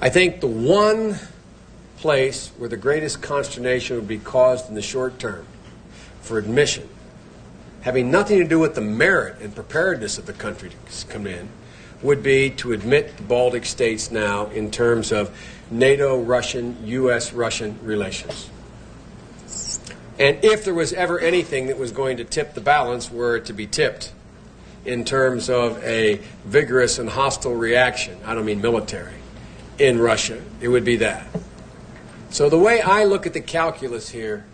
I think the one place where the greatest consternation would be caused in the short term for admission, having nothing to do with the merit and preparedness of the country to come in, would be to admit the Baltic states now in terms of NATO Russian, U.S. Russian relations. And if there was ever anything that was going to tip the balance, were it to be tipped in terms of a vigorous and hostile reaction, I don't mean military, in Russia, it would be that. So the way I look at the calculus here